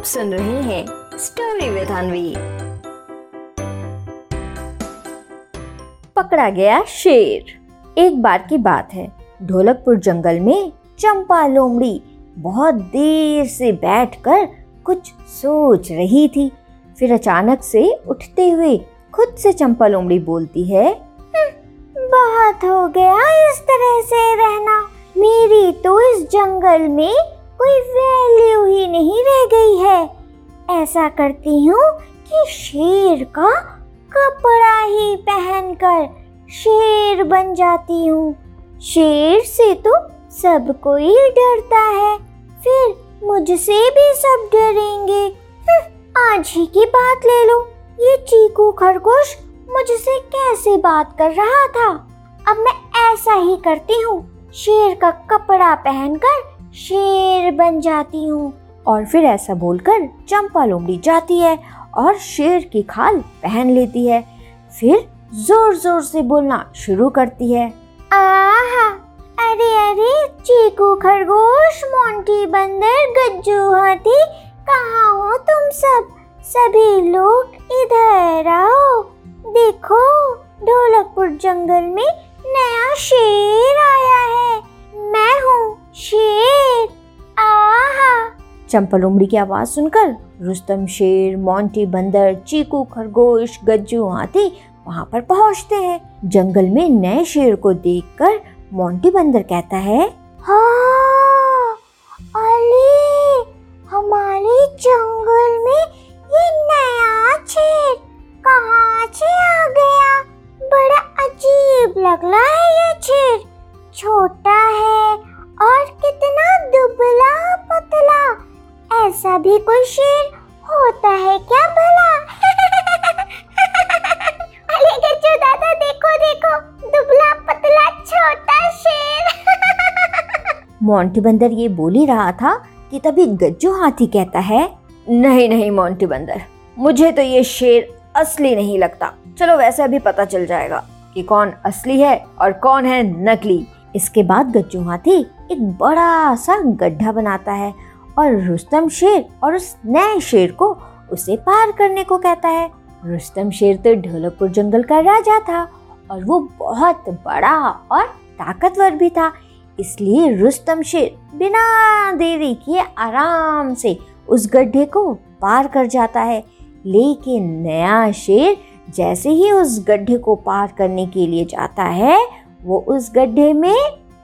आप सुन रहे हैं स्टोरी विद अनवी पकड़ा गया शेर। एक बार की बात है। ढोलकपुर जंगल में चंपा लोमड़ी बहुत देर से बैठकर कुछ सोच रही थी। फिर अचानक से उठते हुए खुद से चंपा लोमड़ी बोलती है हम्म, बहुत हो गया इस तरह से रहना। मेरी तो इस जंगल में कोई वैल्यू ही नहीं रह गई है। ऐसा करती हूँ कि शेर का कपड़ा ही पहनकर शेर बन जाती हूँ। शेर से तो सब कोई डरता है फिर मुझसे भी सब डरेंगे। हम्म, आज ही की बात ले लो। ये चीकू खरगोश मुझसे कैसे बात कर रहा था? अब मैं ऐसा ही करती हूँ। शेर का कपड़ा पहनकर शेर बन जाती हूँ। और फिर ऐसा बोलकर चंपा लोमड़ी जाती है और शेर की खाल पहन लेती है। फिर ज़ोर ज़ोर से बोलना शुरू करती है। आहा! अरे अरे, चीकू खरगोश, मोंटी बंदर, गज्जू हाथी, कहाँ हो तुम सब? सभी लोग इधर आओ। देखो, ढोलकपुर जंगल में नया शेर। चंपा लोमड़ी की आवाज़ सुनकर रुस्तम शेर, मोंटी बंदर, चीकू, खरगोश, गज्जू हाथी वहाँ पर पहुँचते हैं। जंगल में नए शेर को देखकर मोंटी बंदर कहता है हाँ हमारे जंगल में ये नया शेर कहाँ से आ गया? बड़ा अजीब लग रहा है ये शेर। छोटा है और कितना दुबला ऐसा भी कोई शेर होता है क्या भला? अरे गज्जू दादा, देखो देखो, दुबला पतला छोटा शेर। मोंटी बंदर ये बोल ही रहा था कि तभी गज्जू हाथी कहता है, नहीं नहीं मोंटी बंदर, मुझे तो ये शेर असली नहीं लगता। चलो, वैसे अभी पता चल जाएगा कि कौन असली है और कौन है नकली। इसके बाद गज्जू हाथी एक बड़ा सा गड्ढा बनाता है और रुस्तम शेर और उस नए शेर को उसे पार करने को कहता है। रुस्तम शेर तो ढोलकपुर जंगल का राजा था और वो बहुत बड़ा और ताकतवर भी था। इसलिए रुस्तम शेर बिना देरी किए आराम से उस गड्ढे को पार कर जाता है। लेकिन नया शेर जैसे ही उस गड्ढे को पार करने के लिए जाता है, वो उस गड्ढे में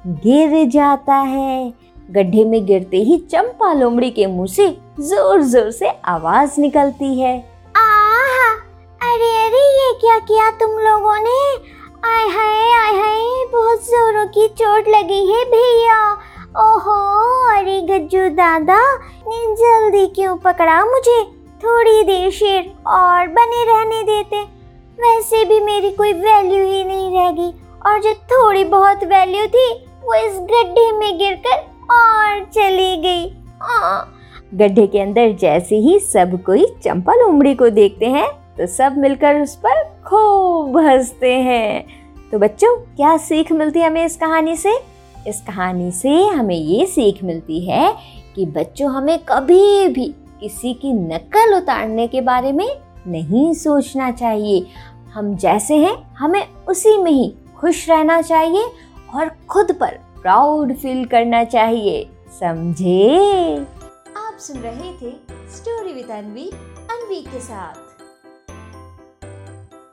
गिर जाता है। गड्ढे में गिरते ही चंपा लोमड़ी के मुँह से ज़ोर ज़ोर से आवाज़ निकलती है। आहा, अरे अरे, ये क्या किया तुम लोगों ने? आय हाय आय हाय, बहुत जोरों की चोट लगी है भैया। ओहो, अरे, गज्जू दादा ने जल्दी क्यों पकड़ा मुझे? थोड़ी देर शेर और बने रहने देते। वैसे भी मेरी कोई वैल्यू ही नहीं रहेगी। और जो थोड़ी बहुत वैल्यू थी, वो इस गड्ढे में गिरकर और चली गई। गड्ढे के अंदर जैसे ही सब कोई चंपा लोमड़ी को देखते हैं तो सब मिलकर उस पर खूब हँसते हैं। तो बच्चों, क्या सीख मिलती है हमें इस कहानी से? इस कहानी से हमें ये सीख मिलती है कि बच्चों, हमें कभी भी किसी की नकल उतारने के बारे में नहीं सोचना चाहिए। हम जैसे हैं, हमें उसी में ही खुश रहना चाहिए और खुद पर प्राउड फील करना चाहिए, समझे? आप सुन रहे थे स्टोरी विद अनवी अनवी के साथ।